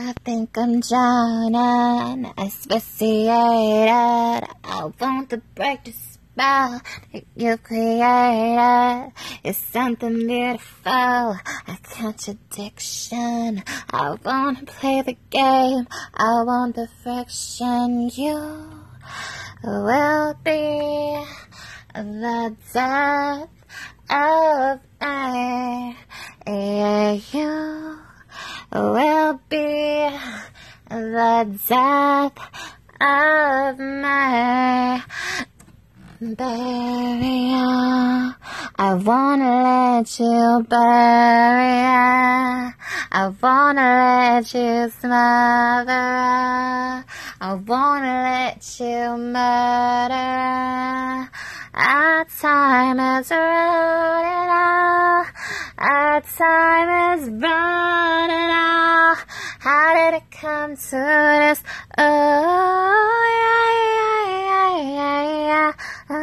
I think I'm drowning, asphyxiated. I want to break the spell that you created. It's something beautiful, a contradiction. I wanna play the game, I want the friction. You will be the death of me. Yeah, you will be the death of my barrier. I wanna let you bury. I wanna let you smother. I wanna let you murder. Our time is running out. Our time is running. How did it come to this? Oh, yeah, yeah, yeah, yeah.